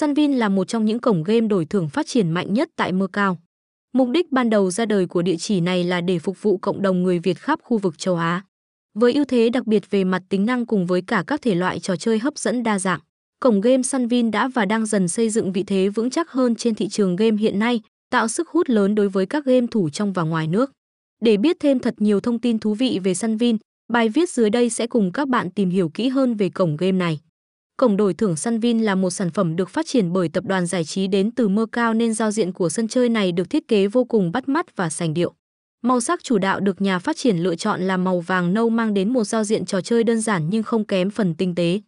Sunvin là một trong những cổng game đổi thưởng phát triển mạnh nhất tại Macau. Mục đích ban đầu ra đời của địa chỉ này là để phục vụ cộng đồng người Việt khắp khu vực châu Á. Với ưu thế đặc biệt về mặt tính năng cùng với cả các thể loại trò chơi hấp dẫn đa dạng, cổng game Sunvin đã và đang dần xây dựng vị thế vững chắc hơn trên thị trường game hiện nay, tạo sức hút lớn đối với các game thủ trong và ngoài nước. Để biết thêm thật nhiều thông tin thú vị về Sunvin, bài viết dưới đây sẽ cùng các bạn tìm hiểu kỹ hơn về cổng game này. Cổng đổi thưởng Sunvin là một sản phẩm được phát triển bởi tập đoàn giải trí đến từ mơ cao nên giao diện của sân chơi này được thiết kế vô cùng bắt mắt và sành điệu. Màu sắc chủ đạo được nhà phát triển lựa chọn là màu vàng nâu mang đến một giao diện trò chơi đơn giản nhưng không kém phần tinh tế.